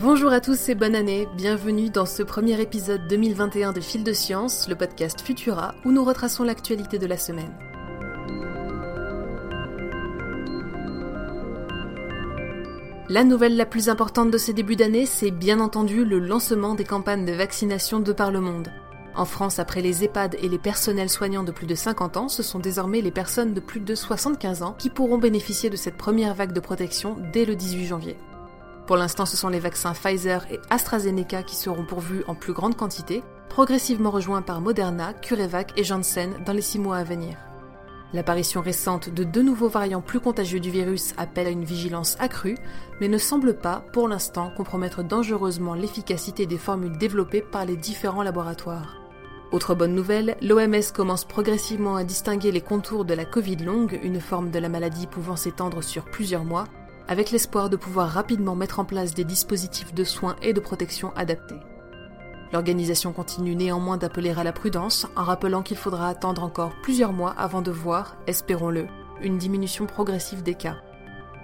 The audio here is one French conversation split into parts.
Bonjour à tous et bonne année, bienvenue dans ce premier épisode 2021 de Fil de Science, le podcast Futura, où nous retraçons l'actualité de la semaine. La nouvelle la plus importante de ces débuts d'année, c'est bien entendu le lancement des campagnes de vaccination de par le monde. En France, après les EHPAD et les personnels soignants de plus de 50 ans, ce sont désormais les personnes de plus de 75 ans qui pourront bénéficier de cette première vague de protection dès le 18 janvier. Pour l'instant, ce sont les vaccins Pfizer et AstraZeneca qui seront pourvus en plus grande quantité, progressivement rejoints par Moderna, CureVac et Janssen dans les six mois à venir. L'apparition récente de deux nouveaux variants plus contagieux du virus appelle à une vigilance accrue, mais ne semble pas, pour l'instant, compromettre dangereusement l'efficacité des formules développées par les différents laboratoires. Autre bonne nouvelle, l'OMS commence progressivement à distinguer les contours de la Covid longue, une forme de la maladie pouvant s'étendre sur plusieurs mois, avec l'espoir de pouvoir rapidement mettre en place des dispositifs de soins et de protection adaptés. L'organisation continue néanmoins d'appeler à la prudence en rappelant qu'il faudra attendre encore plusieurs mois avant de voir, espérons-le, une diminution progressive des cas.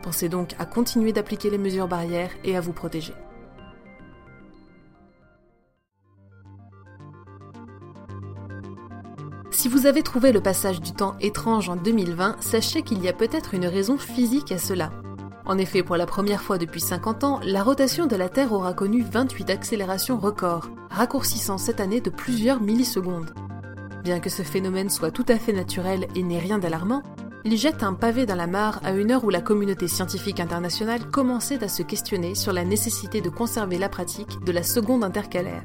Pensez donc à continuer d'appliquer les mesures barrières et à vous protéger. Si vous avez trouvé le passage du temps étrange en 2020, sachez qu'il y a peut-être une raison physique à cela. En effet, pour la première fois depuis 50 ans, la rotation de la Terre aura connu 28 accélérations records, raccourcissant cette année de plusieurs millisecondes. Bien que ce phénomène soit tout à fait naturel et n'ait rien d'alarmant, il jette un pavé dans la mare à une heure où la communauté scientifique internationale commençait à se questionner sur la nécessité de conserver la pratique de la seconde intercalaire.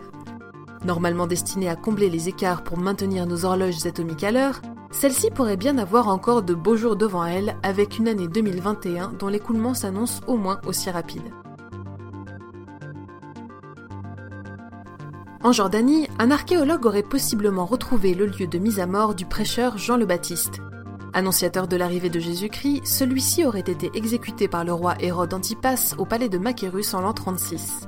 Normalement destinée à combler les écarts pour maintenir nos horloges atomiques à l'heure, celle-ci pourrait bien avoir encore de beaux jours devant elle avec une année 2021 dont l'écoulement s'annonce au moins aussi rapide. En Jordanie, un archéologue aurait possiblement retrouvé le lieu de mise à mort du prêcheur Jean le Baptiste. Annonciateur de l'arrivée de Jésus-Christ, celui-ci aurait été exécuté par le roi Hérode Antipas au palais de Machaerus en l'an 36.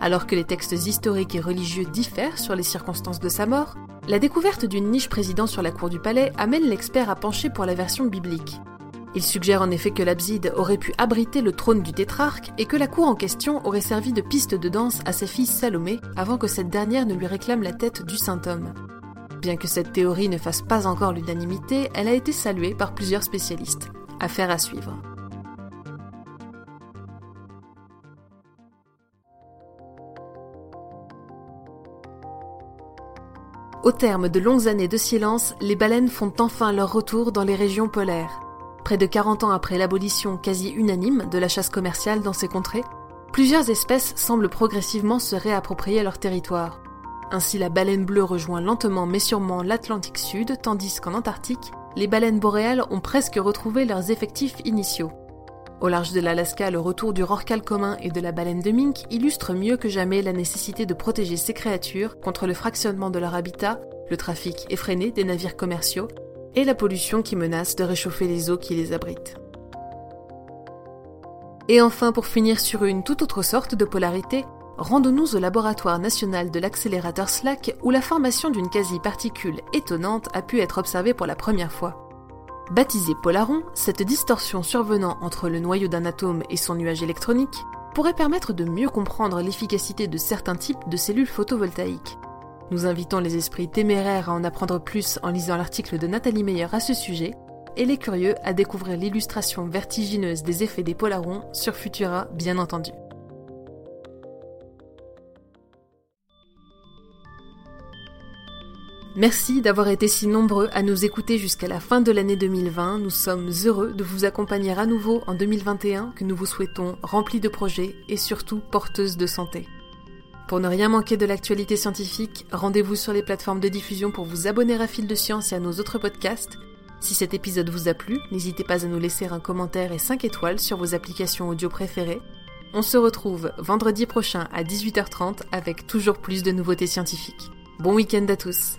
Alors que les textes historiques et religieux diffèrent sur les circonstances de sa mort, la découverte d'une niche présidant sur la cour du palais amène l'expert à pencher pour la version biblique. Il suggère en effet que l'abside aurait pu abriter le trône du tétrarque et que la cour en question aurait servi de piste de danse à sa fille Salomé avant que cette dernière ne lui réclame la tête du saint homme. Bien que cette théorie ne fasse pas encore l'unanimité, elle a été saluée par plusieurs spécialistes. Affaire à suivre. Au terme de longues années de silence, les baleines font enfin leur retour dans les régions polaires. Près de 40 ans après l'abolition quasi unanime de la chasse commerciale dans ces contrées, plusieurs espèces semblent progressivement se réapproprier leur territoire. Ainsi la baleine bleue rejoint lentement mais sûrement l'Atlantique Sud, tandis qu'en Antarctique, les baleines boréales ont presque retrouvé leurs effectifs initiaux. Au large de l'Alaska, le retour du rorqual commun et de la baleine de mink illustre mieux que jamais la nécessité de protéger ces créatures contre le fractionnement de leur habitat, le trafic effréné des navires commerciaux et la pollution qui menace de réchauffer les eaux qui les abritent. Et enfin, pour finir sur une toute autre sorte de polarité, rendons-nous au laboratoire national de l'accélérateur SLAC où la formation d'une quasi-particule étonnante a pu être observée pour la première fois. Baptisée polaron, cette distorsion survenant entre le noyau d'un atome et son nuage électronique pourrait permettre de mieux comprendre l'efficacité de certains types de cellules photovoltaïques. Nous invitons les esprits téméraires à en apprendre plus en lisant l'article de Nathalie Meyer à ce sujet, et les curieux à découvrir l'illustration vertigineuse des effets des polarons sur Futura, bien entendu. Merci d'avoir été si nombreux à nous écouter jusqu'à la fin de l'année 2020. Nous sommes heureux de vous accompagner à nouveau en 2021 que nous vous souhaitons rempli de projets et surtout porteuse de santé. Pour ne rien manquer de l'actualité scientifique, rendez-vous sur les plateformes de diffusion pour vous abonner à Fil de Science et à nos autres podcasts. Si cet épisode vous a plu, n'hésitez pas à nous laisser un commentaire et 5 étoiles sur vos applications audio préférées. On se retrouve vendredi prochain à 18h30 avec toujours plus de nouveautés scientifiques. Bon week-end à tous